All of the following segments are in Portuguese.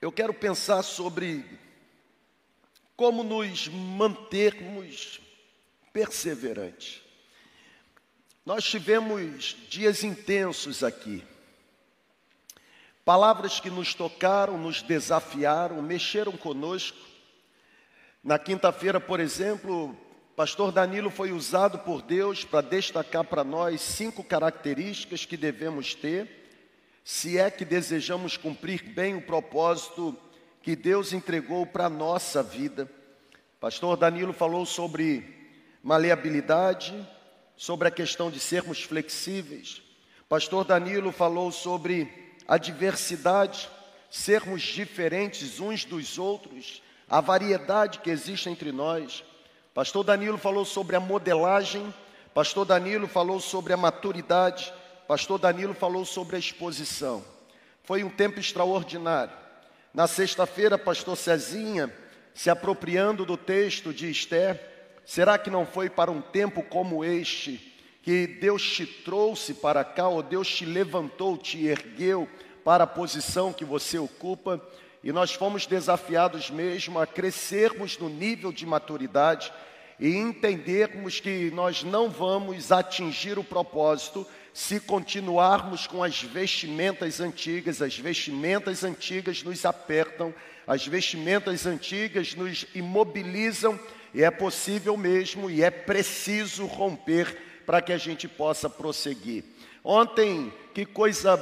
eu quero pensar sobre como nos mantermos perseverantes. Nós tivemos dias intensos aqui, palavras que nos tocaram, nos desafiaram, mexeram conosco. Na quinta-feira, por exemplo, Pastor Danilo foi usado por Deus para destacar para nós cinco características que devemos ter se é que desejamos cumprir bem o propósito que Deus entregou para a nossa vida. Pastor Danilo falou sobre maleabilidade, sobre a questão de sermos flexíveis. Pastor Danilo falou sobre a diversidade, sermos diferentes uns dos outros, a variedade que existe entre nós. Pastor Danilo falou sobre a modelagem, Pastor Danilo falou sobre a maturidade, Pastor Danilo falou sobre a exposição. Foi um tempo extraordinário. Na sexta-feira, Pastor Cezinha, se apropriando do texto de Esther, será que não foi para um tempo como este que Deus te trouxe para cá, ou Deus te levantou, te ergueu para a posição que você ocupa? E nós fomos desafiados mesmo a crescermos no nível de maturidade e entendermos que nós não vamos atingir o propósito se continuarmos com as vestimentas antigas, as vestimentas antigas nos apertam, as vestimentas antigas nos imobilizam, e é possível mesmo e é preciso romper para que a gente possa prosseguir. Ontem, que coisa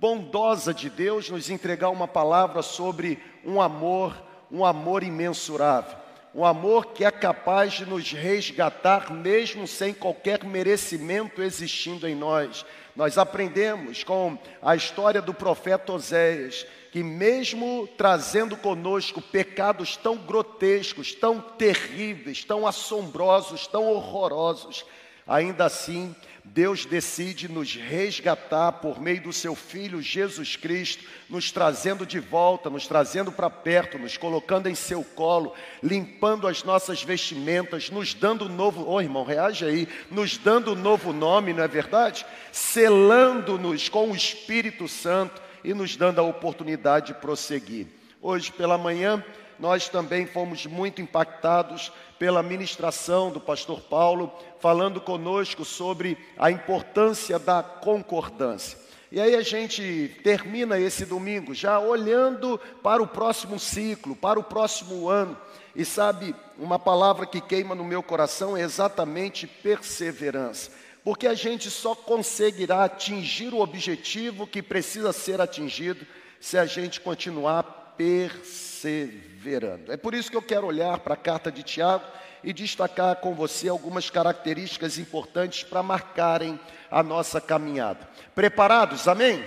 bondosa de Deus nos entregar uma palavra sobre um amor, um amor imensurável um amor que é capaz de nos resgatar mesmo sem qualquer merecimento existindo em nós. Nós aprendemos com a história do profeta Oséias que, mesmo trazendo conosco pecados tão grotescos, tão terríveis, tão assombrosos, tão horrorosos, ainda assim Deus decide nos resgatar por meio do seu Filho Jesus Cristo, nos trazendo de volta, nos trazendo para perto, nos colocando em seu colo, limpando as nossas vestimentas, nos dando um novo, ô oh, irmão, reage aí, nos dando um novo nome, não é verdade? Selando-nos com o Espírito Santo e nos dando a oportunidade de prosseguir. Hoje pela manhã, nós também fomos muito impactados pela ministração do pastor Paulo, falando conosco sobre a importância da concordância. E aí a gente termina esse domingo já olhando para o próximo ciclo, para o próximo ano. E sabe, uma palavra que queima no meu coração é exatamente perseverança. Porque a gente só conseguirá atingir o objetivo que precisa ser atingido se a gente continuar perseverando. É por isso que eu quero olhar para a carta de Tiago e destacar com você algumas características importantes para marcarem a nossa caminhada. Preparados? Amém?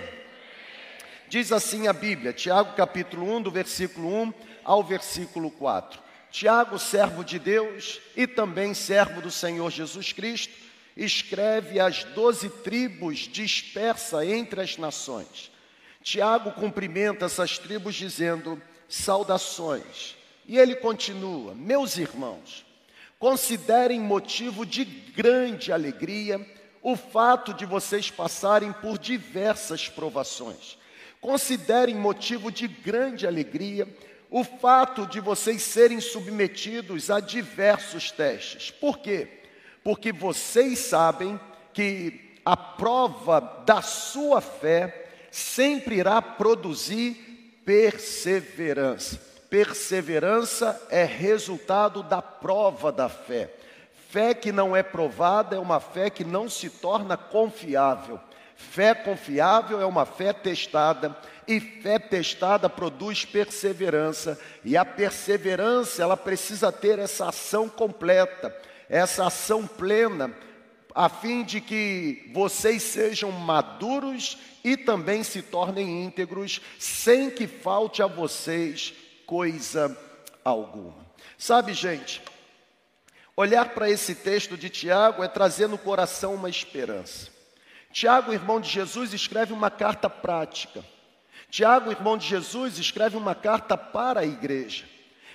Diz assim a Bíblia, Tiago capítulo 1, do versículo 1 ao versículo 4. Tiago, servo de Deus e também servo do Senhor Jesus Cristo, escreve às doze tribos dispersas entre as nações. Tiago cumprimenta essas tribos dizendo: saudações. E ele continua: Meus irmãos, considerem motivo de grande alegria o fato de vocês passarem por diversas provações. Considerem motivo de grande alegria o fato de vocês serem submetidos a diversos testes. Por quê? Porque vocês sabem que a prova da sua fé sempre irá produzir perseverança. Perseverança é resultado da prova da fé. Fé que não é provada é uma fé que não se torna confiável. Fé confiável é uma fé testada, e fé testada produz perseverança, e a perseverança, ela precisa ter essa ação completa, essa ação plena, a fim de que vocês sejam maduros e também se tornem íntegros, sem que falte a vocês coisa alguma. Sabe, gente, olhar para esse texto de Tiago é trazer no coração uma esperança. Tiago, irmão de Jesus, escreve uma carta prática. Tiago, irmão de Jesus, escreve uma carta para a igreja.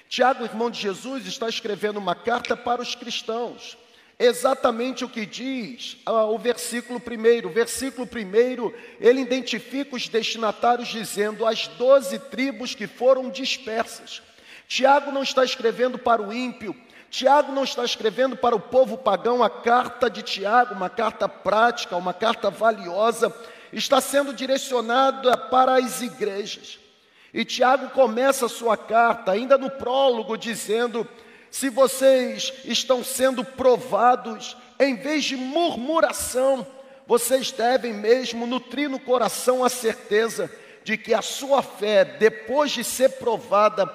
Tiago, irmão de Jesus, está escrevendo uma carta para os cristãos. Exatamente o que diz ah, o versículo primeiro. O versículo primeiro, ele identifica os destinatários dizendo as doze tribos que foram dispersas. Tiago não está escrevendo para o ímpio, Tiago não está escrevendo para o povo pagão a carta de Tiago, uma carta prática, uma carta valiosa, está sendo direcionada para as igrejas. E Tiago começa a sua carta, ainda no prólogo, dizendo: se vocês estão sendo provados, em vez de murmuração, vocês devem mesmo nutrir no coração a certeza de que a sua fé, depois de ser provada,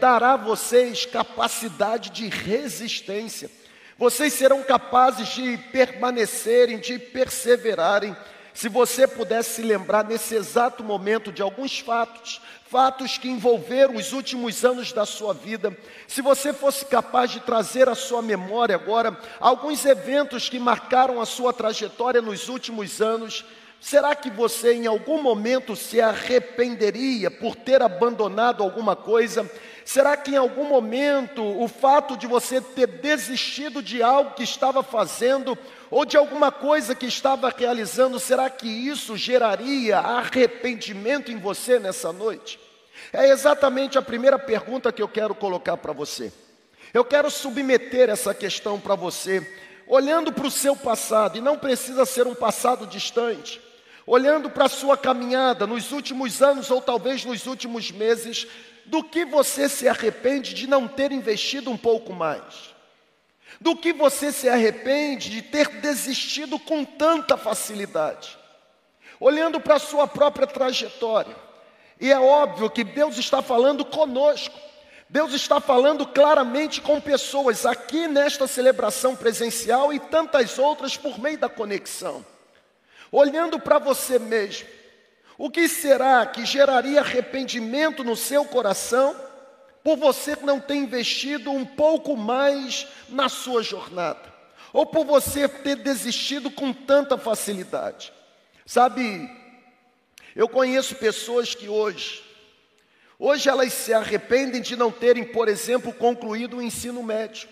dará a vocês capacidade de resistência. Vocês serão capazes de permanecerem, de perseverarem. Se você pudesse se lembrar nesse exato momento de alguns fatos, fatos que envolveram os últimos anos da sua vida, se você fosse capaz de trazer à sua memória agora alguns eventos que marcaram a sua trajetória nos últimos anos, será que você em algum momento se arrependeria por ter abandonado alguma coisa? Será que em algum momento o fato de você ter desistido de algo que estava fazendo ou de alguma coisa que estava realizando, será que isso geraria arrependimento em você nessa noite? É exatamente a primeira pergunta que eu quero colocar para você. Eu quero submeter essa questão para você, olhando para o seu passado, e não precisa ser um passado distante, olhando para a sua caminhada nos últimos anos ou talvez nos últimos meses, do que você se arrepende de não ter investido um pouco mais? Do que você se arrepende de ter desistido com tanta facilidade? Olhando para a sua própria trajetória, e é óbvio que Deus está falando conosco, Deus está falando claramente com pessoas aqui nesta celebração presencial e tantas outras por meio da conexão. Olhando para você mesmo, o que será que geraria arrependimento no seu coração por você não ter investido um pouco mais na sua jornada? Ou por você ter desistido com tanta facilidade? Sabe, eu conheço pessoas que hoje, hoje elas se arrependem de não terem, por exemplo, concluído o ensino médio.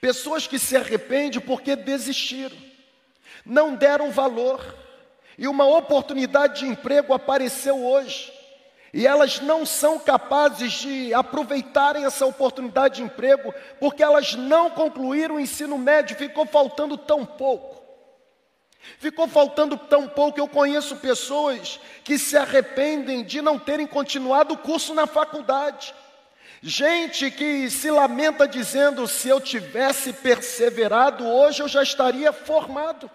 Pessoas que se arrependem porque desistiram, não deram valor, e uma oportunidade de emprego apareceu hoje, e elas não são capazes de aproveitarem essa oportunidade de emprego, porque elas não concluíram o ensino médio, ficou faltando tão pouco. Ficou faltando tão pouco. Eu conheço pessoas que se arrependem de não terem continuado o curso na faculdade. Gente que se lamenta dizendo: se eu tivesse perseverado, hoje eu já estaria formado.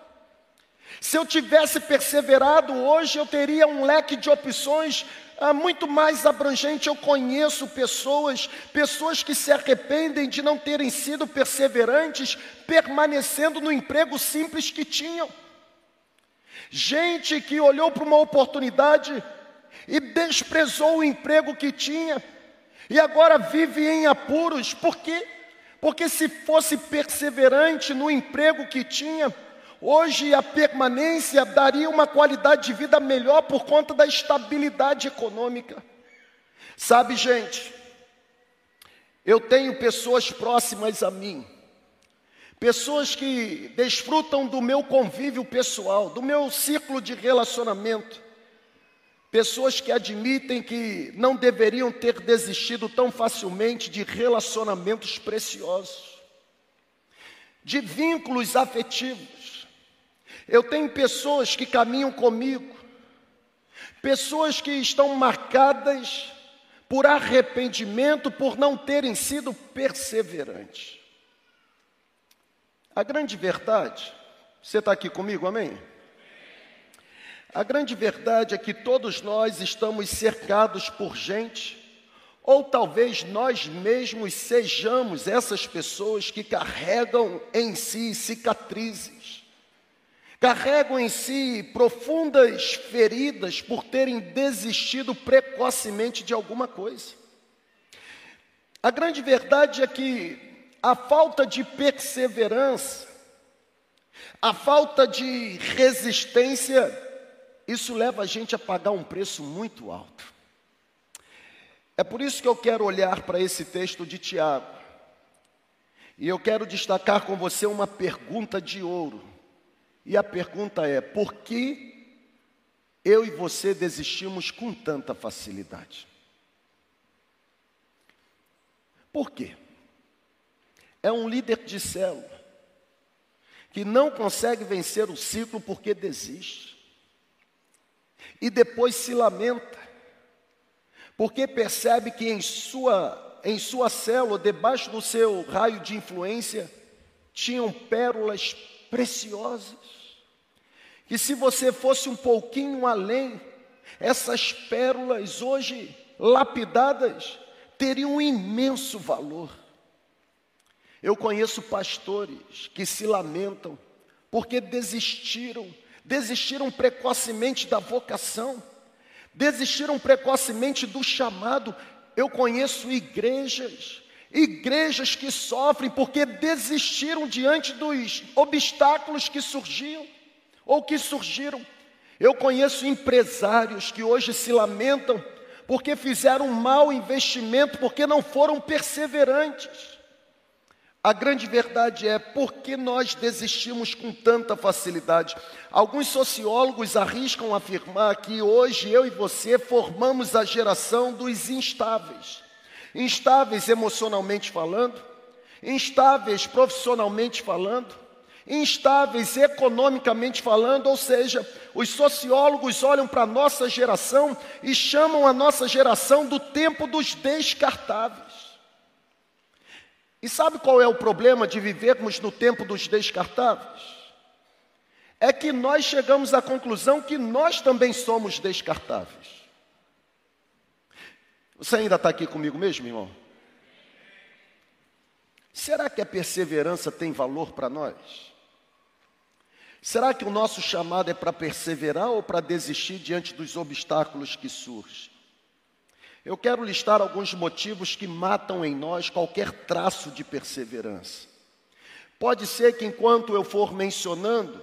Se eu tivesse perseverado, hoje eu teria um leque de opções ah, muito mais abrangente. Eu conheço pessoas, pessoas que se arrependem de não terem sido perseverantes, permanecendo no emprego simples que tinham. Gente que olhou para uma oportunidade e desprezou o emprego que tinha e agora vive em apuros. Por quê? Porque se fosse perseverante no emprego que tinha, hoje a permanência daria uma qualidade de vida melhor por conta da estabilidade econômica. Sabe, gente, eu tenho pessoas próximas a mim pessoas que desfrutam do meu convívio pessoal, do meu ciclo de relacionamento, pessoas que admitem que não deveriam ter desistido tão facilmente de relacionamentos preciosos, de vínculos afetivos. Eu tenho pessoas que caminham comigo, pessoas que estão marcadas por arrependimento por não terem sido perseverantes. A grande verdade, você está aqui comigo, amém? A grande verdade é que todos nós estamos cercados por gente, ou talvez nós mesmos sejamos essas pessoas que carregam em si cicatrizes, carregam em si profundas feridas por terem desistido precocemente de alguma coisa. A grande verdade é que a falta de perseverança, a falta de resistência, isso leva a gente a pagar um preço muito alto. É por isso que eu quero olhar para esse texto de Tiago. E eu quero destacar com você uma pergunta de ouro. E a pergunta é: por que eu e você desistimos com tanta facilidade? Por quê? É um líder de célula que não consegue vencer o ciclo porque desiste. E depois se lamenta, porque percebe que em sua, em sua célula, debaixo do seu raio de influência, tinham pérolas preciosas. Que se você fosse um pouquinho além, essas pérolas hoje lapidadas teriam um imenso valor. Eu conheço pastores que se lamentam porque desistiram, desistiram precocemente da vocação, desistiram precocemente do chamado. Eu conheço igrejas, igrejas que sofrem porque desistiram diante dos obstáculos que surgiam ou que surgiram. Eu conheço empresários que hoje se lamentam porque fizeram um mau investimento, porque não foram perseverantes. A grande verdade é por que nós desistimos com tanta facilidade. Alguns sociólogos arriscam afirmar que hoje eu e você formamos a geração dos instáveis. Instáveis emocionalmente falando, instáveis profissionalmente falando, instáveis economicamente falando, ou seja, os sociólogos olham para a nossa geração e chamam a nossa geração do tempo dos descartáveis. E sabe qual é o problema de vivermos no tempo dos descartáveis? É que nós chegamos à conclusão que nós também somos descartáveis. Você ainda está aqui comigo mesmo, irmão? Será que a perseverança tem valor para nós? Será que o nosso chamado é para perseverar ou para desistir diante dos obstáculos que surgem? Eu quero listar alguns motivos que matam em nós qualquer traço de perseverança. Pode ser que enquanto eu for mencionando,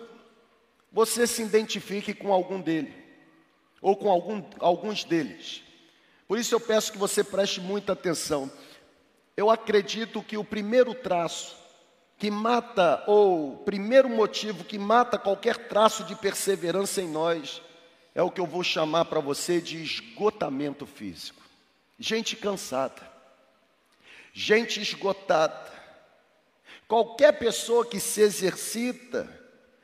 você se identifique com algum dele, ou com algum, alguns deles. Por isso eu peço que você preste muita atenção. Eu acredito que o primeiro traço que mata, ou primeiro motivo que mata qualquer traço de perseverança em nós, é o que eu vou chamar para você de esgotamento físico gente cansada, gente esgotada. Qualquer pessoa que se exercita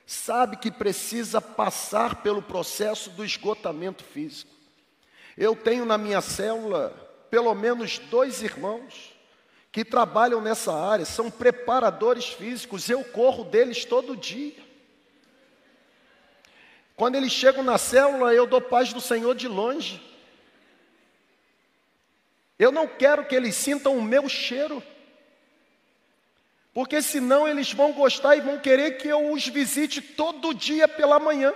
sabe que precisa passar pelo processo do esgotamento físico. Eu tenho na minha célula pelo menos dois irmãos que trabalham nessa área, são preparadores físicos, eu corro deles todo dia. Quando eles chegam na célula, eu dou paz do Senhor de longe. Eu não quero que eles sintam o meu cheiro. Porque senão eles vão gostar e vão querer que eu os visite todo dia pela manhã.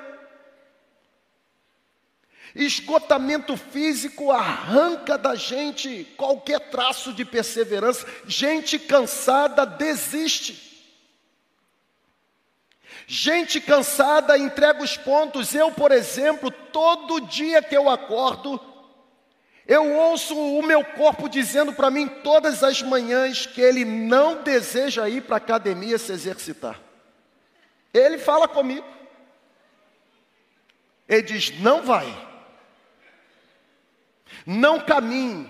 Esgotamento físico arranca da gente qualquer traço de perseverança. Gente cansada desiste. Gente cansada entrega os pontos. Eu, por exemplo, todo dia que eu acordo, eu ouço o meu corpo dizendo para mim todas as manhãs que ele não deseja ir para a academia se exercitar. Ele fala comigo. Ele diz: não vai. Não caminhe.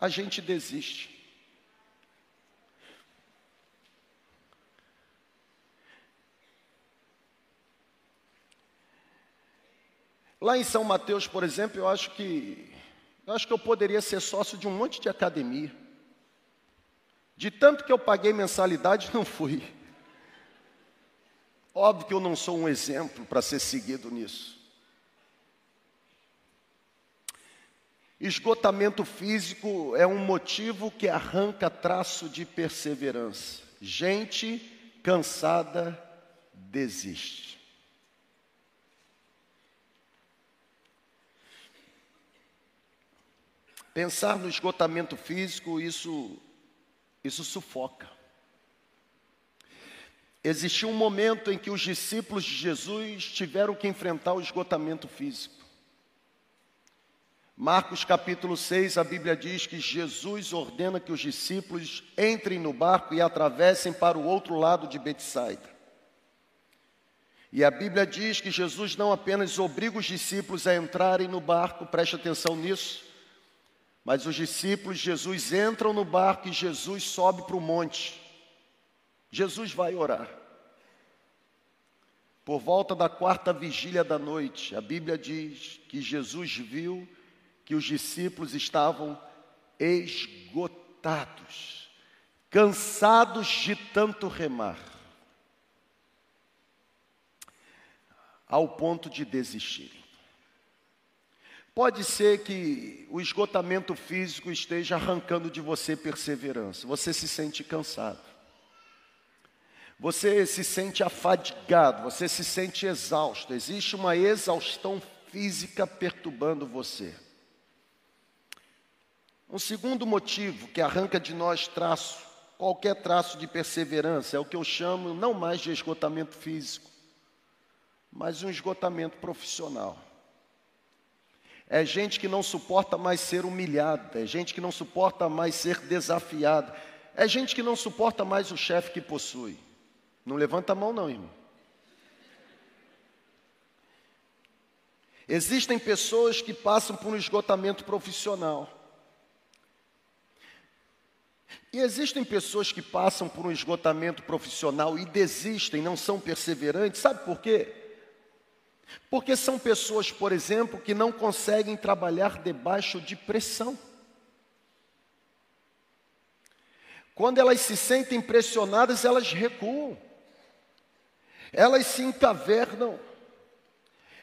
A gente desiste. Lá em São Mateus, por exemplo, eu acho que eu acho que eu poderia ser sócio de um monte de academia. De tanto que eu paguei mensalidade, não fui. Óbvio que eu não sou um exemplo para ser seguido nisso. Esgotamento físico é um motivo que arranca traço de perseverança. Gente cansada desiste. Pensar no esgotamento físico, isso, isso sufoca. Existiu um momento em que os discípulos de Jesus tiveram que enfrentar o esgotamento físico. Marcos capítulo 6, a Bíblia diz que Jesus ordena que os discípulos entrem no barco e atravessem para o outro lado de Betsaida. E a Bíblia diz que Jesus não apenas obriga os discípulos a entrarem no barco, preste atenção nisso, mas os discípulos, Jesus entram no barco e Jesus sobe para o monte. Jesus vai orar. Por volta da quarta vigília da noite, a Bíblia diz que Jesus viu que os discípulos estavam esgotados, cansados de tanto remar. ao ponto de desistirem. Pode ser que o esgotamento físico esteja arrancando de você perseverança, você se sente cansado, você se sente afadigado, você se sente exausto, existe uma exaustão física perturbando você. Um segundo motivo que arranca de nós traço, qualquer traço de perseverança, é o que eu chamo não mais de esgotamento físico, mas um esgotamento profissional. É gente que não suporta mais ser humilhada, é gente que não suporta mais ser desafiada, é gente que não suporta mais o chefe que possui. Não levanta a mão, não, irmão. Existem pessoas que passam por um esgotamento profissional. E existem pessoas que passam por um esgotamento profissional e desistem, não são perseverantes. Sabe por quê? Porque são pessoas, por exemplo, que não conseguem trabalhar debaixo de pressão. Quando elas se sentem pressionadas, elas recuam, elas se encavernam,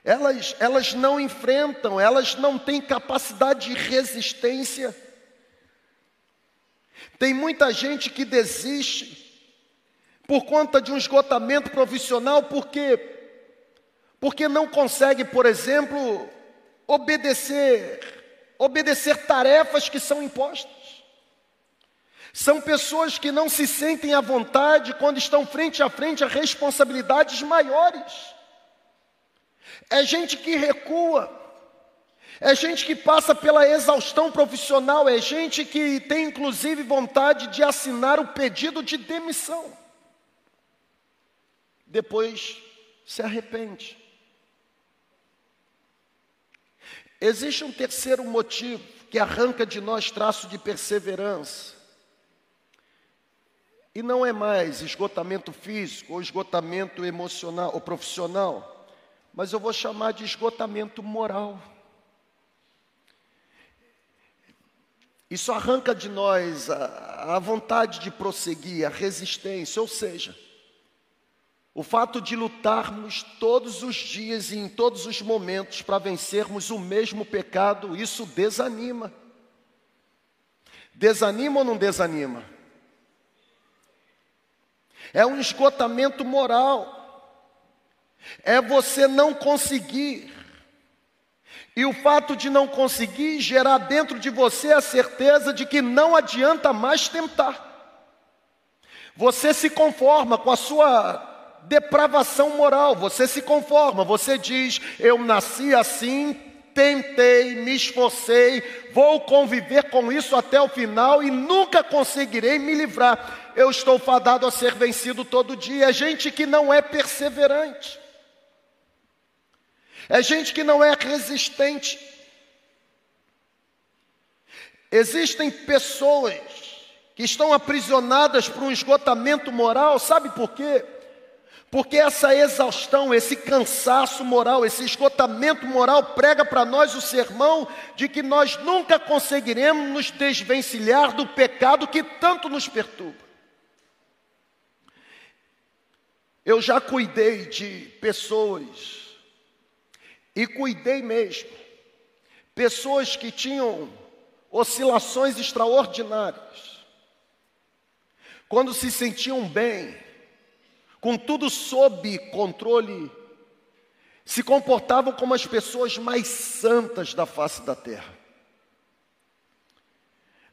elas, elas não enfrentam, elas não têm capacidade de resistência. Tem muita gente que desiste por conta de um esgotamento profissional, porque porque não consegue, por exemplo, obedecer, obedecer tarefas que são impostas. São pessoas que não se sentem à vontade quando estão frente a frente a responsabilidades maiores. É gente que recua, é gente que passa pela exaustão profissional, é gente que tem inclusive vontade de assinar o pedido de demissão. Depois se arrepende. Existe um terceiro motivo que arranca de nós traço de perseverança. E não é mais esgotamento físico ou esgotamento emocional ou profissional, mas eu vou chamar de esgotamento moral. Isso arranca de nós a, a vontade de prosseguir, a resistência, ou seja, o fato de lutarmos todos os dias e em todos os momentos para vencermos o mesmo pecado, isso desanima. Desanima ou não desanima? É um esgotamento moral. É você não conseguir. E o fato de não conseguir gerar dentro de você a certeza de que não adianta mais tentar. Você se conforma com a sua depravação moral. Você se conforma, você diz: Eu nasci assim, tentei, me esforcei, vou conviver com isso até o final e nunca conseguirei me livrar. Eu estou fadado a ser vencido todo dia. É gente que não é perseverante, é gente que não é resistente. Existem pessoas que estão aprisionadas por um esgotamento moral, sabe por quê? Porque essa exaustão, esse cansaço moral, esse esgotamento moral prega para nós o sermão de que nós nunca conseguiremos nos desvencilhar do pecado que tanto nos perturba. Eu já cuidei de pessoas, e cuidei mesmo, pessoas que tinham oscilações extraordinárias, quando se sentiam bem, com tudo sob controle, se comportavam como as pessoas mais santas da face da terra.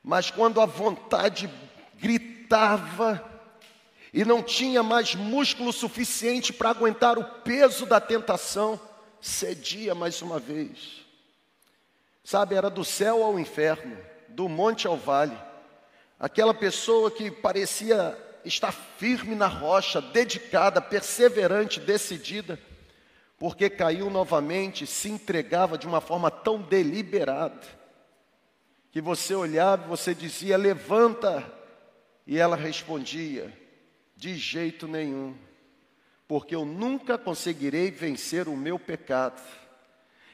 Mas quando a vontade gritava e não tinha mais músculo suficiente para aguentar o peso da tentação, cedia mais uma vez, Sabe, era do céu ao inferno, do monte ao vale. Aquela pessoa que parecia estar firme na rocha, dedicada, perseverante, decidida, porque caiu novamente, se entregava de uma forma tão deliberada, que você olhava e você dizia: Levanta, e ela respondia: De jeito nenhum, porque eu nunca conseguirei vencer o meu pecado.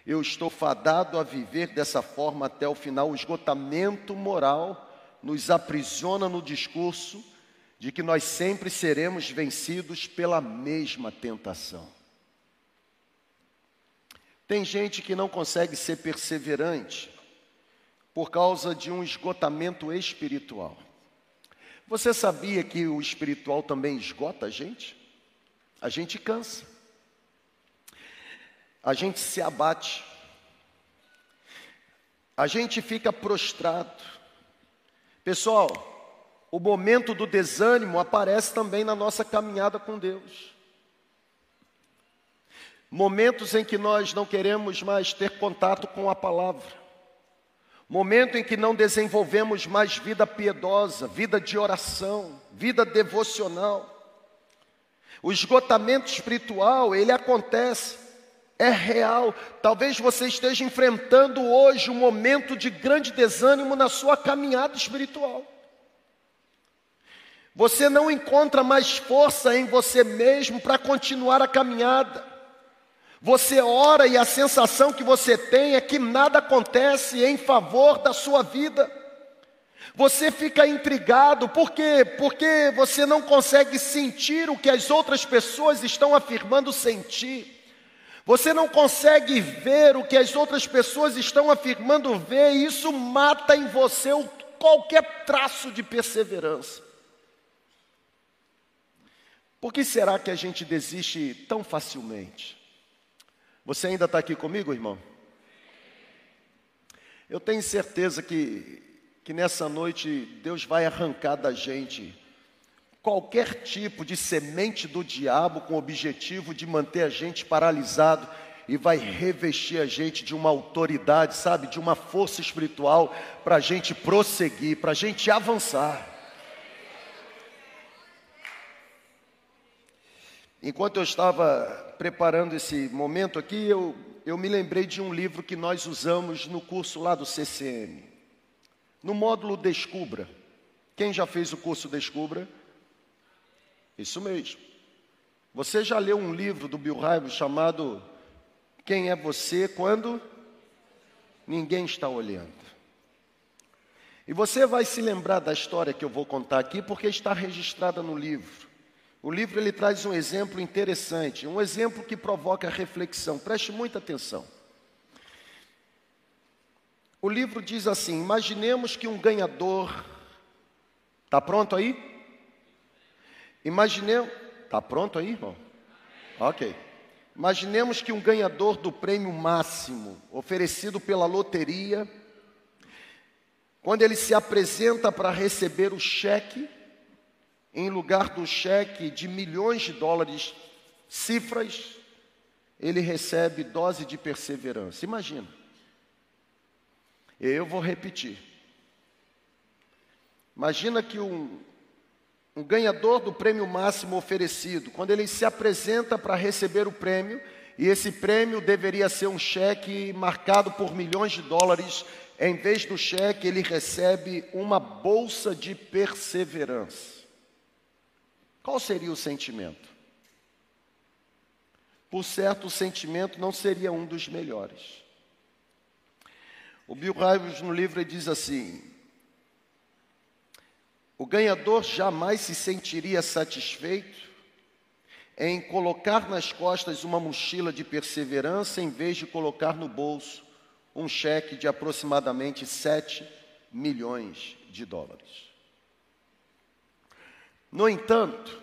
Eu estou fadado a viver dessa forma até o final. O esgotamento moral nos aprisiona no discurso de que nós sempre seremos vencidos pela mesma tentação. Tem gente que não consegue ser perseverante por causa de um esgotamento espiritual. Você sabia que o espiritual também esgota a gente? A gente cansa, a gente se abate, a gente fica prostrado. Pessoal, o momento do desânimo aparece também na nossa caminhada com Deus. Momentos em que nós não queremos mais ter contato com a palavra. Momento em que não desenvolvemos mais vida piedosa, vida de oração, vida devocional. O esgotamento espiritual, ele acontece, é real. Talvez você esteja enfrentando hoje um momento de grande desânimo na sua caminhada espiritual. Você não encontra mais força em você mesmo para continuar a caminhada. Você ora e a sensação que você tem é que nada acontece em favor da sua vida. Você fica intrigado, por quê? Porque você não consegue sentir o que as outras pessoas estão afirmando sentir. Você não consegue ver o que as outras pessoas estão afirmando ver, e isso mata em você qualquer traço de perseverança. Por que será que a gente desiste tão facilmente? Você ainda está aqui comigo, irmão? Eu tenho certeza que, que nessa noite Deus vai arrancar da gente qualquer tipo de semente do diabo com o objetivo de manter a gente paralisado e vai revestir a gente de uma autoridade, sabe, de uma força espiritual para a gente prosseguir, para a gente avançar. Enquanto eu estava preparando esse momento aqui, eu, eu me lembrei de um livro que nós usamos no curso lá do CCM. No módulo Descubra. Quem já fez o curso Descubra? Isso mesmo. Você já leu um livro do Bill Hybels chamado Quem é Você Quando Ninguém Está Olhando? E você vai se lembrar da história que eu vou contar aqui, porque está registrada no livro. O livro ele traz um exemplo interessante, um exemplo que provoca reflexão. Preste muita atenção. O livro diz assim: Imaginemos que um ganhador está pronto aí? Imaginemos, está pronto aí, irmão? Ok. Imaginemos que um ganhador do prêmio máximo oferecido pela loteria, quando ele se apresenta para receber o cheque, em lugar do cheque de milhões de dólares, cifras, ele recebe dose de perseverança. Imagina. Eu vou repetir. Imagina que um, um ganhador do prêmio máximo oferecido, quando ele se apresenta para receber o prêmio, e esse prêmio deveria ser um cheque marcado por milhões de dólares, em vez do cheque, ele recebe uma bolsa de perseverança. Qual seria o sentimento? Por certo, o sentimento não seria um dos melhores. O Bill Hybels no livro diz assim: o ganhador jamais se sentiria satisfeito em colocar nas costas uma mochila de perseverança em vez de colocar no bolso um cheque de aproximadamente 7 milhões de dólares. No entanto,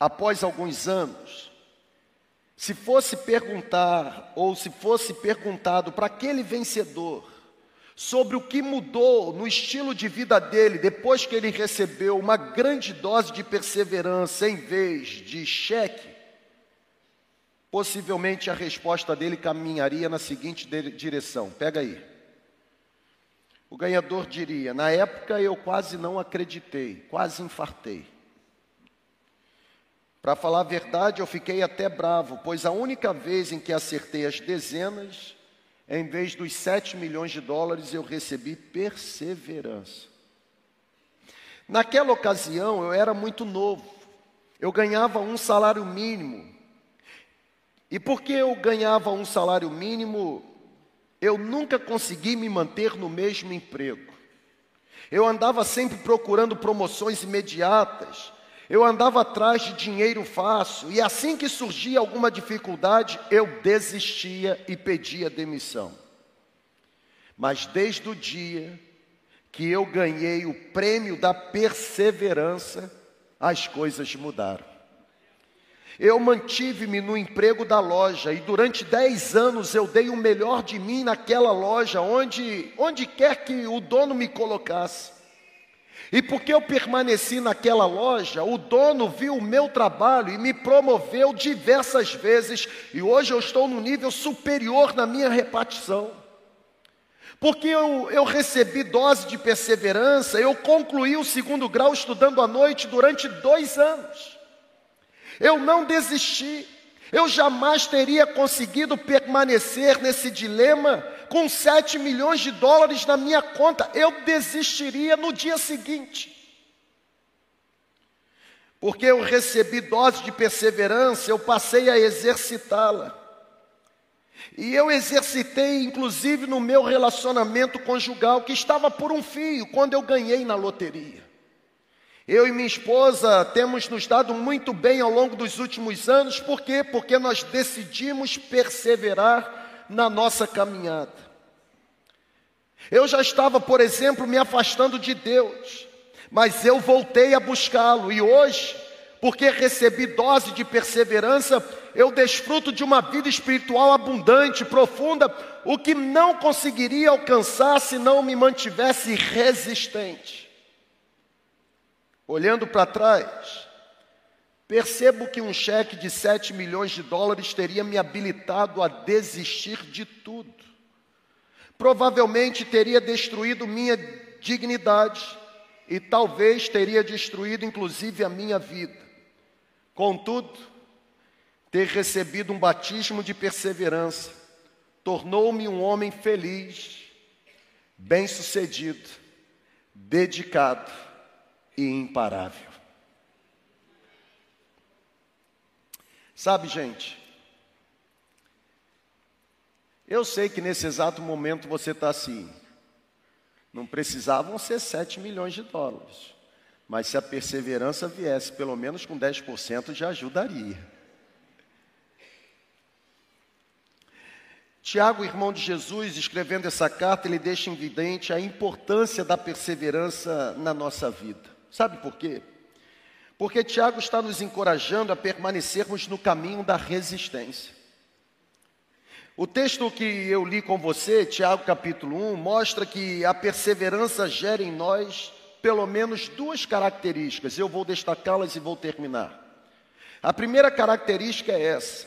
após alguns anos, se fosse perguntar, ou se fosse perguntado para aquele vencedor, sobre o que mudou no estilo de vida dele depois que ele recebeu uma grande dose de perseverança em vez de cheque, possivelmente a resposta dele caminharia na seguinte direção: pega aí. O ganhador diria: Na época eu quase não acreditei, quase infartei. Para falar a verdade, eu fiquei até bravo, pois a única vez em que acertei as dezenas, em vez dos 7 milhões de dólares, eu recebi perseverança. Naquela ocasião eu era muito novo, eu ganhava um salário mínimo. E porque eu ganhava um salário mínimo, eu nunca consegui me manter no mesmo emprego. Eu andava sempre procurando promoções imediatas, eu andava atrás de dinheiro fácil, e assim que surgia alguma dificuldade, eu desistia e pedia demissão. Mas desde o dia que eu ganhei o prêmio da perseverança, as coisas mudaram. Eu mantive-me no emprego da loja e durante dez anos eu dei o melhor de mim naquela loja, onde, onde quer que o dono me colocasse. E porque eu permaneci naquela loja, o dono viu o meu trabalho e me promoveu diversas vezes, e hoje eu estou no nível superior na minha repartição. Porque eu, eu recebi dose de perseverança, eu concluí o segundo grau estudando à noite durante dois anos. Eu não desisti. Eu jamais teria conseguido permanecer nesse dilema com 7 milhões de dólares na minha conta. Eu desistiria no dia seguinte. Porque eu recebi dose de perseverança, eu passei a exercitá-la. E eu exercitei, inclusive, no meu relacionamento conjugal, que estava por um fio quando eu ganhei na loteria. Eu e minha esposa temos nos dado muito bem ao longo dos últimos anos, por quê? Porque nós decidimos perseverar na nossa caminhada. Eu já estava, por exemplo, me afastando de Deus, mas eu voltei a buscá-lo e hoje, porque recebi dose de perseverança, eu desfruto de uma vida espiritual abundante, profunda, o que não conseguiria alcançar se não me mantivesse resistente. Olhando para trás, percebo que um cheque de 7 milhões de dólares teria me habilitado a desistir de tudo. Provavelmente teria destruído minha dignidade e talvez teria destruído inclusive a minha vida. Contudo, ter recebido um batismo de perseverança tornou-me um homem feliz, bem-sucedido, dedicado e imparável. Sabe, gente, eu sei que nesse exato momento você está assim. Não precisavam ser 7 milhões de dólares. Mas se a perseverança viesse pelo menos com 10%, já ajudaria. Tiago, irmão de Jesus, escrevendo essa carta, ele deixa evidente a importância da perseverança na nossa vida. Sabe por quê? Porque Tiago está nos encorajando a permanecermos no caminho da resistência. O texto que eu li com você, Tiago capítulo 1, mostra que a perseverança gera em nós pelo menos duas características. Eu vou destacá-las e vou terminar. A primeira característica é essa: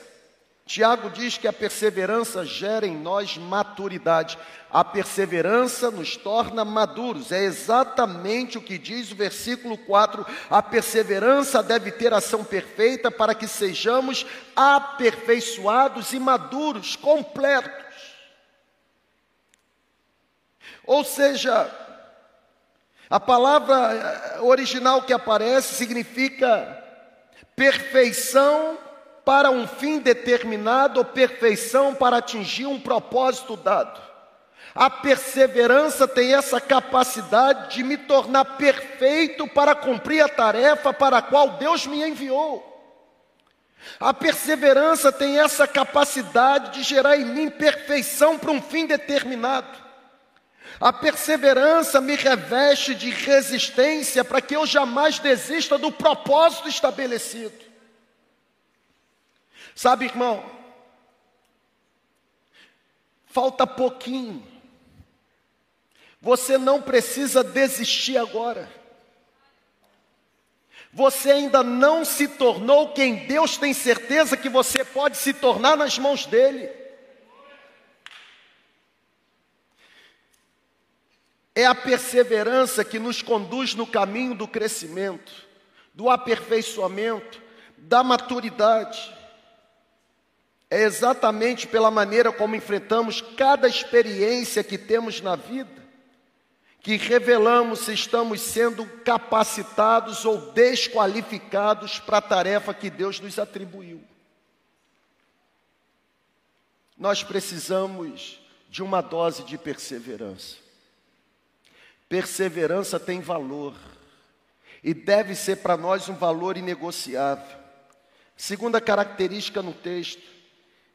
Tiago diz que a perseverança gera em nós maturidade. A perseverança nos torna maduros. É exatamente o que diz o versículo 4. A perseverança deve ter ação perfeita para que sejamos aperfeiçoados e maduros, completos. Ou seja, a palavra original que aparece significa perfeição para um fim determinado ou perfeição para atingir um propósito dado. A perseverança tem essa capacidade de me tornar perfeito para cumprir a tarefa para a qual Deus me enviou. A perseverança tem essa capacidade de gerar em mim perfeição para um fim determinado. A perseverança me reveste de resistência para que eu jamais desista do propósito estabelecido. Sabe, irmão, falta pouquinho. Você não precisa desistir agora. Você ainda não se tornou quem Deus tem certeza que você pode se tornar nas mãos dEle. É a perseverança que nos conduz no caminho do crescimento, do aperfeiçoamento, da maturidade. É exatamente pela maneira como enfrentamos cada experiência que temos na vida que revelamos se estamos sendo capacitados ou desqualificados para a tarefa que Deus nos atribuiu. Nós precisamos de uma dose de perseverança. Perseverança tem valor e deve ser para nós um valor inegociável. Segunda característica no texto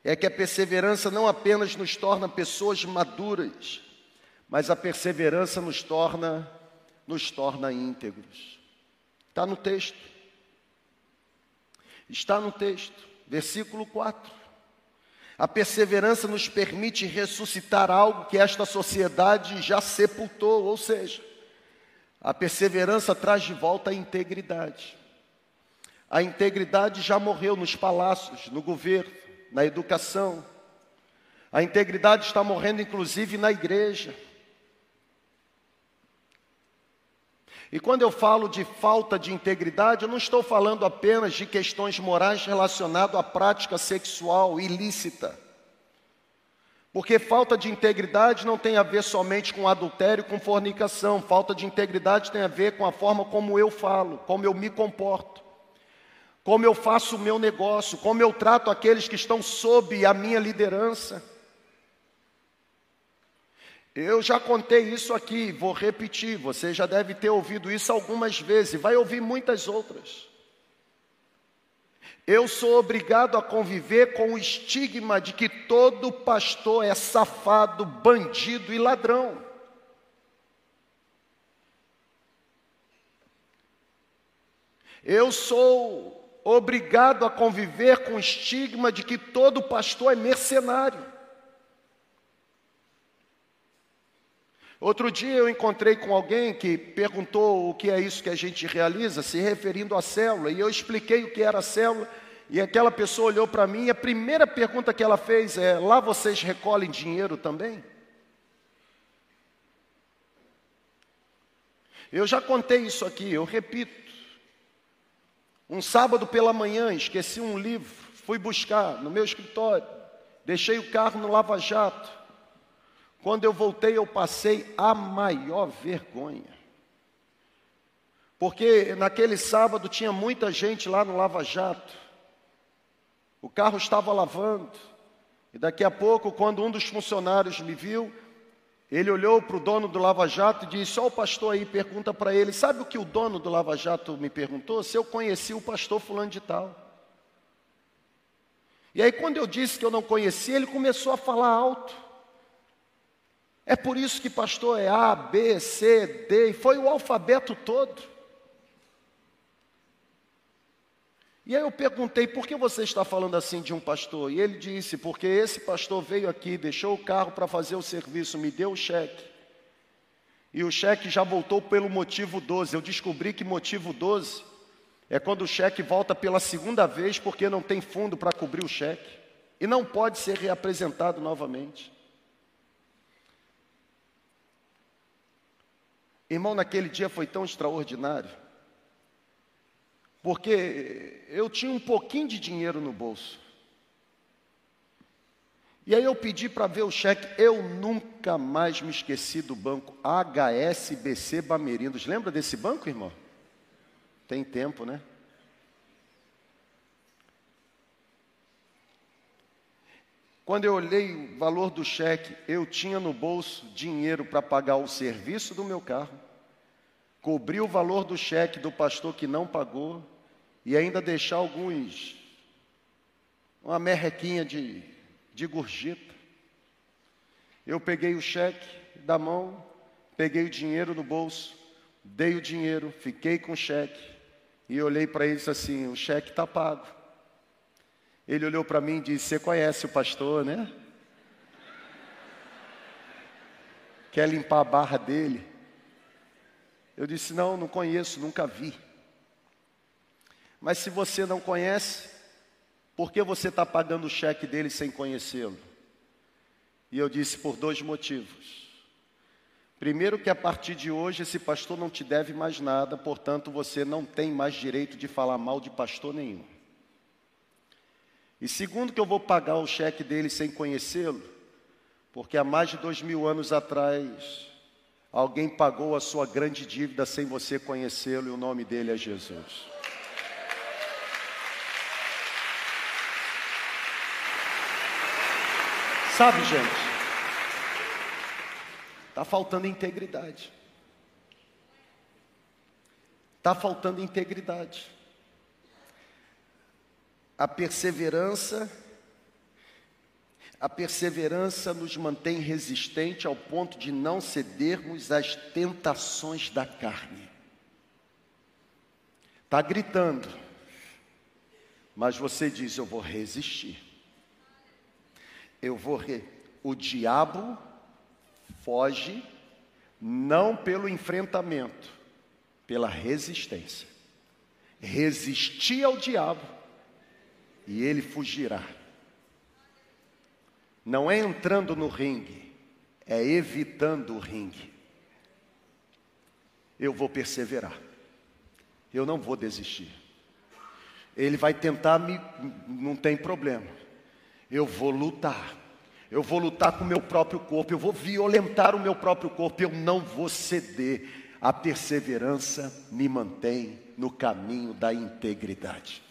é que a perseverança não apenas nos torna pessoas maduras, mas a perseverança nos torna nos torna íntegros. Está no texto. Está no texto, versículo 4. A perseverança nos permite ressuscitar algo que esta sociedade já sepultou, ou seja, a perseverança traz de volta a integridade. A integridade já morreu nos palácios, no governo, na educação. A integridade está morrendo, inclusive, na igreja. E quando eu falo de falta de integridade, eu não estou falando apenas de questões morais relacionadas à prática sexual ilícita. Porque falta de integridade não tem a ver somente com adultério, com fornicação. Falta de integridade tem a ver com a forma como eu falo, como eu me comporto, como eu faço o meu negócio, como eu trato aqueles que estão sob a minha liderança. Eu já contei isso aqui, vou repetir, você já deve ter ouvido isso algumas vezes, vai ouvir muitas outras. Eu sou obrigado a conviver com o estigma de que todo pastor é safado, bandido e ladrão. Eu sou obrigado a conviver com o estigma de que todo pastor é mercenário. Outro dia eu encontrei com alguém que perguntou o que é isso que a gente realiza, se referindo à célula, e eu expliquei o que era a célula, e aquela pessoa olhou para mim e a primeira pergunta que ela fez é: lá vocês recolhem dinheiro também? Eu já contei isso aqui, eu repito. Um sábado pela manhã, esqueci um livro, fui buscar no meu escritório, deixei o carro no lava-jato. Quando eu voltei, eu passei a maior vergonha. Porque naquele sábado tinha muita gente lá no Lava Jato. O carro estava lavando. E daqui a pouco, quando um dos funcionários me viu, ele olhou para o dono do Lava Jato e disse: Ó, o pastor aí pergunta para ele: Sabe o que o dono do Lava Jato me perguntou? Se eu conheci o pastor Fulano de Tal. E aí, quando eu disse que eu não conhecia, ele começou a falar alto. É por isso que pastor é A, B, C, D, e foi o alfabeto todo. E aí eu perguntei, por que você está falando assim de um pastor? E ele disse, porque esse pastor veio aqui, deixou o carro para fazer o serviço, me deu o cheque. E o cheque já voltou pelo motivo 12. Eu descobri que motivo 12 é quando o cheque volta pela segunda vez porque não tem fundo para cobrir o cheque. E não pode ser reapresentado novamente. Irmão, naquele dia foi tão extraordinário, porque eu tinha um pouquinho de dinheiro no bolso. E aí eu pedi para ver o cheque, eu nunca mais me esqueci do banco HSBC Bamerindos. Lembra desse banco, irmão? Tem tempo, né? Quando eu olhei o valor do cheque, eu tinha no bolso dinheiro para pagar o serviço do meu carro, cobrir o valor do cheque do pastor que não pagou e ainda deixar alguns, uma merrequinha de, de gorjeta. Eu peguei o cheque da mão, peguei o dinheiro no bolso, dei o dinheiro, fiquei com o cheque e olhei para ele e disse assim: o cheque está pago. Ele olhou para mim e disse: Você conhece o pastor, né? Quer limpar a barra dele? Eu disse: Não, não conheço, nunca vi. Mas se você não conhece, por que você está pagando o cheque dele sem conhecê-lo? E eu disse: Por dois motivos. Primeiro, que a partir de hoje esse pastor não te deve mais nada, portanto você não tem mais direito de falar mal de pastor nenhum. E segundo, que eu vou pagar o cheque dele sem conhecê-lo, porque há mais de dois mil anos atrás alguém pagou a sua grande dívida sem você conhecê-lo e o nome dele é Jesus. Sabe, gente? Está faltando integridade. Está faltando integridade. A perseverança, a perseverança nos mantém resistente ao ponto de não cedermos às tentações da carne. Está gritando, mas você diz: Eu vou resistir. Eu vou. Re... O diabo foge não pelo enfrentamento, pela resistência. Resistir ao diabo e ele fugirá. Não é entrando no ringue, é evitando o ringue. Eu vou perseverar. Eu não vou desistir. Ele vai tentar me, não tem problema. Eu vou lutar eu vou lutar com o meu próprio corpo, eu vou violentar o meu próprio corpo, eu não vou ceder. A perseverança me mantém no caminho da integridade.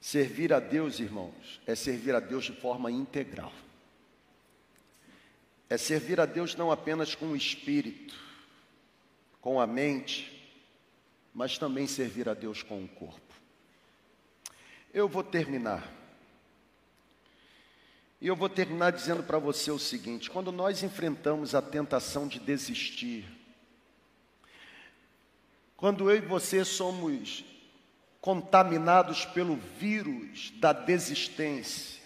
Servir a Deus, irmãos, é servir a Deus de forma integral. É servir a Deus não apenas com o espírito, com a mente, mas também servir a Deus com o corpo. Eu vou terminar. E eu vou terminar dizendo para você o seguinte: quando nós enfrentamos a tentação de desistir, quando eu e você somos contaminados pelo vírus da desistência,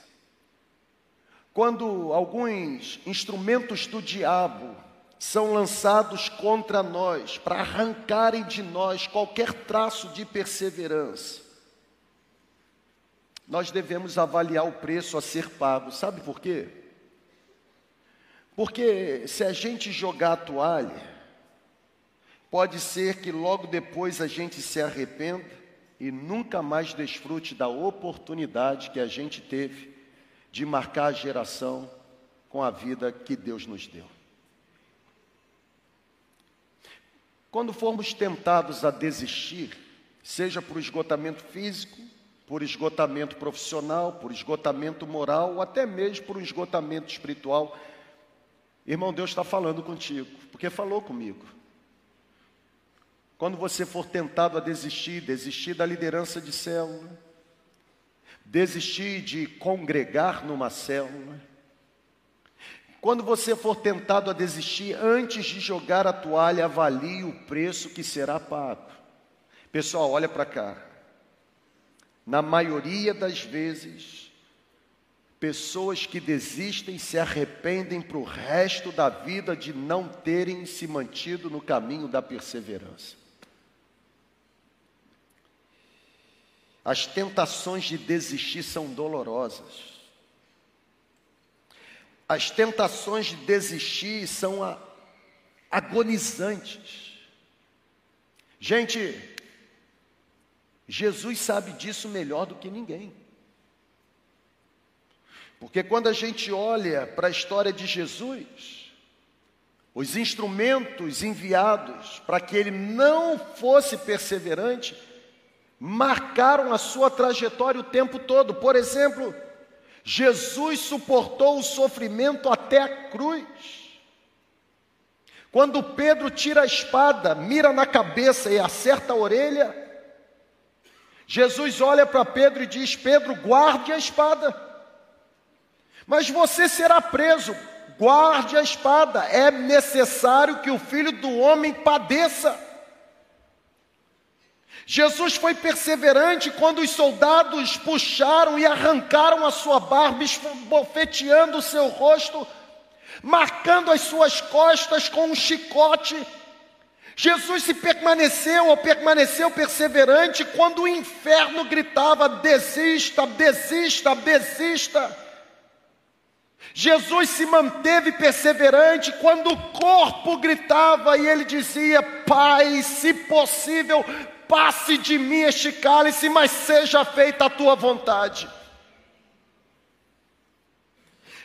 quando alguns instrumentos do diabo são lançados contra nós para arrancarem de nós qualquer traço de perseverança, nós devemos avaliar o preço a ser pago. Sabe por quê? Porque se a gente jogar a toalha, pode ser que logo depois a gente se arrependa e nunca mais desfrute da oportunidade que a gente teve de marcar a geração com a vida que Deus nos deu. Quando formos tentados a desistir, seja por esgotamento físico, por esgotamento profissional, por esgotamento moral, ou até mesmo por um esgotamento espiritual. Irmão, Deus está falando contigo, porque falou comigo. Quando você for tentado a desistir, desistir da liderança de célula, desistir de congregar numa célula, quando você for tentado a desistir, antes de jogar a toalha, avalie o preço que será pago. Pessoal, olha para cá na maioria das vezes, pessoas que desistem se arrependem para o resto da vida de não terem se mantido no caminho da perseverança. As tentações de desistir são dolorosas. As tentações de desistir são agonizantes. Gente, Jesus sabe disso melhor do que ninguém. Porque quando a gente olha para a história de Jesus, os instrumentos enviados para que ele não fosse perseverante marcaram a sua trajetória o tempo todo. Por exemplo, Jesus suportou o sofrimento até a cruz. Quando Pedro tira a espada, mira na cabeça e acerta a orelha, Jesus olha para Pedro e diz: Pedro, guarde a espada. Mas você será preso, guarde a espada. É necessário que o filho do homem padeça. Jesus foi perseverante quando os soldados puxaram e arrancaram a sua barba, esbofeteando o seu rosto, marcando as suas costas com um chicote Jesus se permaneceu ou permaneceu perseverante quando o inferno gritava: desista, desista, desista. Jesus se manteve perseverante quando o corpo gritava e ele dizia: Pai, se possível, passe de mim este cálice, mas seja feita a tua vontade.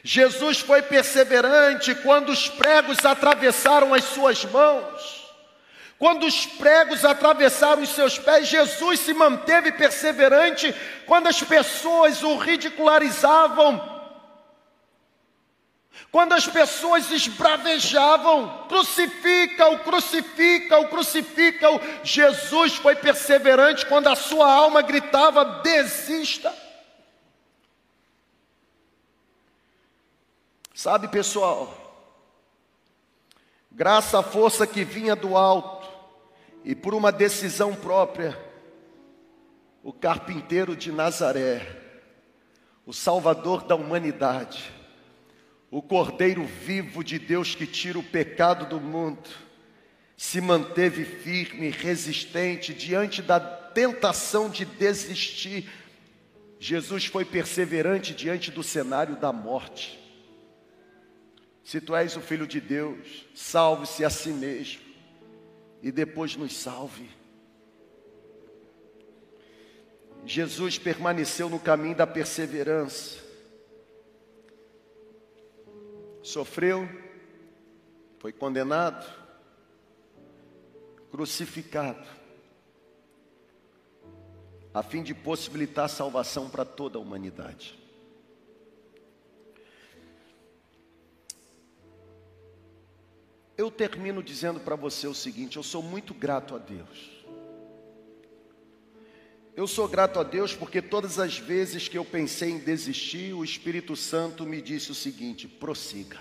Jesus foi perseverante quando os pregos atravessaram as suas mãos. Quando os pregos atravessaram os seus pés, Jesus se manteve perseverante quando as pessoas o ridicularizavam. Quando as pessoas esbravejavam, crucifica-o, crucifica-o, crucifica-o, Jesus foi perseverante quando a sua alma gritava: desista. Sabe, pessoal, graça à força que vinha do alto e por uma decisão própria, o carpinteiro de Nazaré, o salvador da humanidade, o cordeiro vivo de Deus que tira o pecado do mundo, se manteve firme resistente diante da tentação de desistir. Jesus foi perseverante diante do cenário da morte. Se tu és o filho de Deus, salve-se a si mesmo e depois nos salve. Jesus permaneceu no caminho da perseverança, sofreu, foi condenado, crucificado, a fim de possibilitar salvação para toda a humanidade. Eu termino dizendo para você o seguinte: eu sou muito grato a Deus. Eu sou grato a Deus porque todas as vezes que eu pensei em desistir, o Espírito Santo me disse o seguinte: prossiga.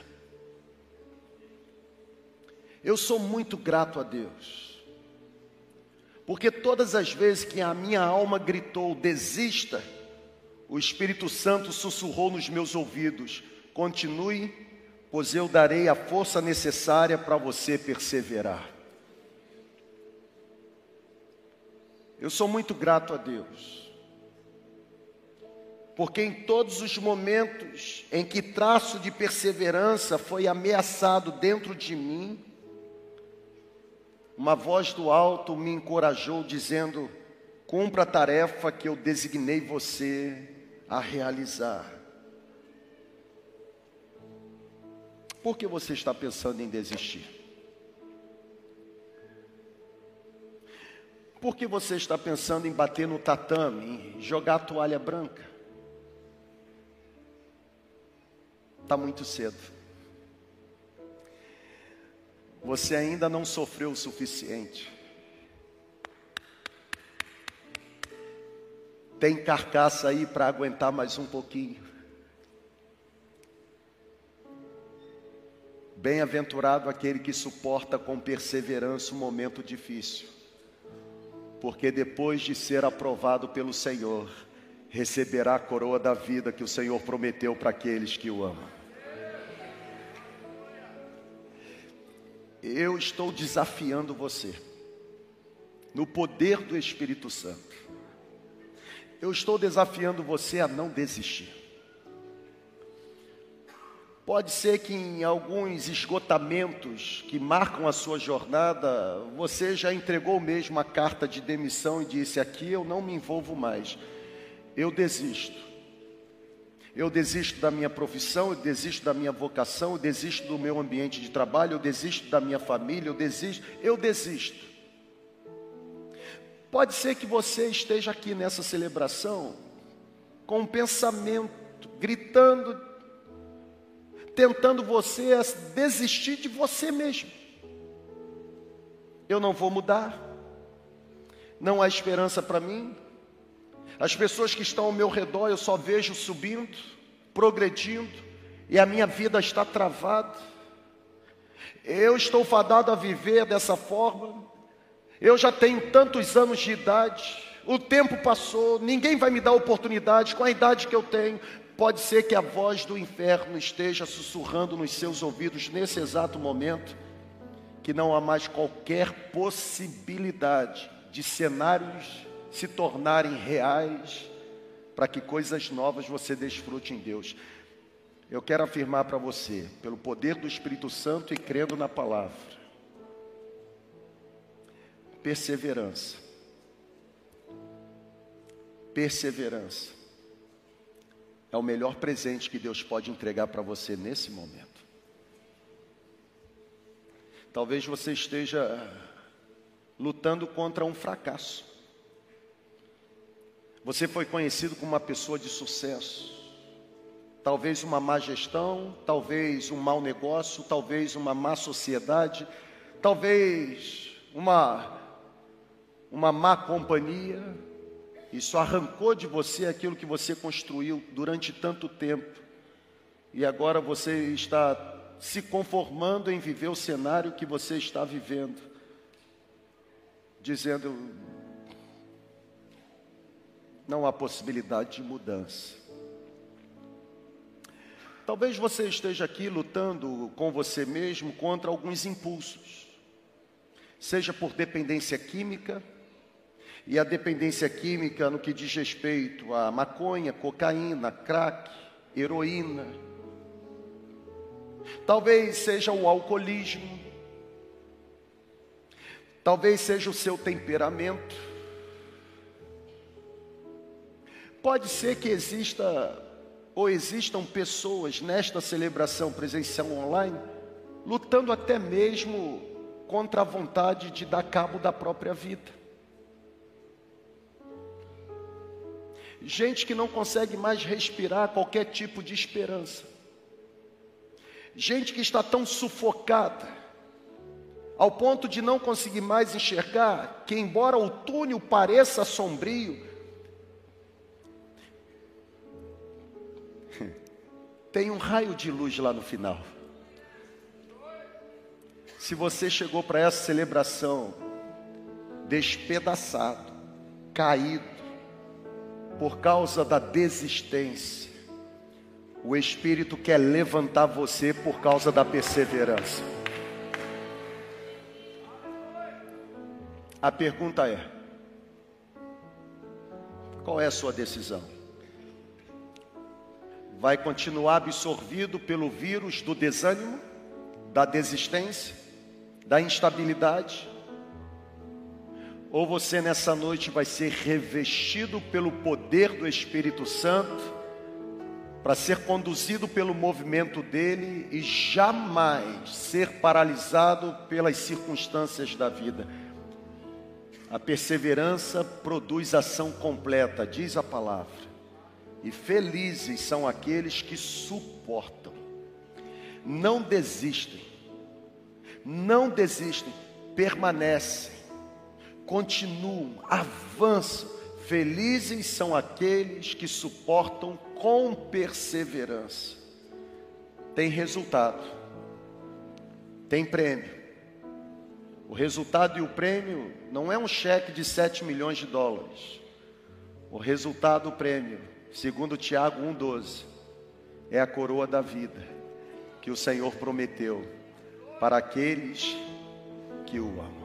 Eu sou muito grato a Deus, porque todas as vezes que a minha alma gritou, desista, o Espírito Santo sussurrou nos meus ouvidos: continue pois eu darei a força necessária para você perseverar. Eu sou muito grato a Deus, porque em todos os momentos em que traço de perseverança foi ameaçado dentro de mim, uma voz do alto me encorajou, dizendo: cumpra a tarefa que eu designei você a realizar. Por que você está pensando em desistir? Por que você está pensando em bater no tatame, em jogar a toalha branca? Está muito cedo. Você ainda não sofreu o suficiente. Tem carcaça aí para aguentar mais um pouquinho. Bem-aventurado aquele que suporta com perseverança um momento difícil, porque depois de ser aprovado pelo Senhor, receberá a coroa da vida que o Senhor prometeu para aqueles que o amam. Eu estou desafiando você, no poder do Espírito Santo, eu estou desafiando você a não desistir. Pode ser que em alguns esgotamentos que marcam a sua jornada, você já entregou mesmo a carta de demissão e disse: Aqui eu não me envolvo mais, eu desisto. Eu desisto da minha profissão, eu desisto da minha vocação, eu desisto do meu ambiente de trabalho, eu desisto da minha família, eu desisto, eu desisto. Pode ser que você esteja aqui nessa celebração com um pensamento gritando tentando você a desistir de você mesmo. Eu não vou mudar, não há esperança para mim. As pessoas que estão ao meu redor eu só vejo subindo, progredindo, e a minha vida está travada. Eu estou fadado a viver dessa forma. Eu já tenho tantos anos de idade, o tempo passou, ninguém vai me dar oportunidade com a idade que eu tenho. Pode ser que a voz do inferno esteja sussurrando nos seus ouvidos nesse exato momento, que não há mais qualquer possibilidade de cenários se tornarem reais, para que coisas novas você desfrute em Deus. Eu quero afirmar para você, pelo poder do Espírito Santo e crendo na palavra, perseverança. Perseverança é o melhor presente que Deus pode entregar para você nesse momento. Talvez você esteja lutando contra um fracasso. Você foi conhecido como uma pessoa de sucesso. Talvez uma má gestão, talvez um mau negócio, talvez uma má sociedade, talvez uma, uma má companhia. Isso arrancou de você aquilo que você construiu durante tanto tempo. E agora você está se conformando em viver o cenário que você está vivendo, dizendo: não há possibilidade de mudança. Talvez você esteja aqui lutando com você mesmo contra alguns impulsos, seja por dependência química, e a dependência química no que diz respeito a maconha, cocaína, crack, heroína, Talvez seja o alcoolismo, talvez seja o seu temperamento. Pode ser que exista ou existam pessoas nesta celebração presencial online lutando até mesmo contra a vontade de dar cabo da própria vida. Gente que não consegue mais respirar qualquer tipo de esperança gente que está tão sufocada, ao ponto de não conseguir mais enxergar, que embora o túnel pareça sombrio, tem um raio de luz lá no final. Se você chegou para essa celebração despedaçado, caído, por causa da desistência, o Espírito quer levantar você por causa da perseverança. A pergunta é: qual é a sua decisão? Vai continuar absorvido pelo vírus do desânimo, da desistência, da instabilidade? Ou você nessa noite vai ser revestido pelo poder do Espírito Santo? para ser conduzido pelo movimento dele e jamais ser paralisado pelas circunstâncias da vida. A perseverança produz ação completa, diz a palavra. E felizes são aqueles que suportam, não desistem, não desistem, permanecem, continuam, avançam. Felizes são aqueles que suportam com perseverança. Tem resultado, tem prêmio. O resultado e o prêmio não é um cheque de 7 milhões de dólares. O resultado, o prêmio, segundo Tiago 1,12, é a coroa da vida que o Senhor prometeu para aqueles que o amam.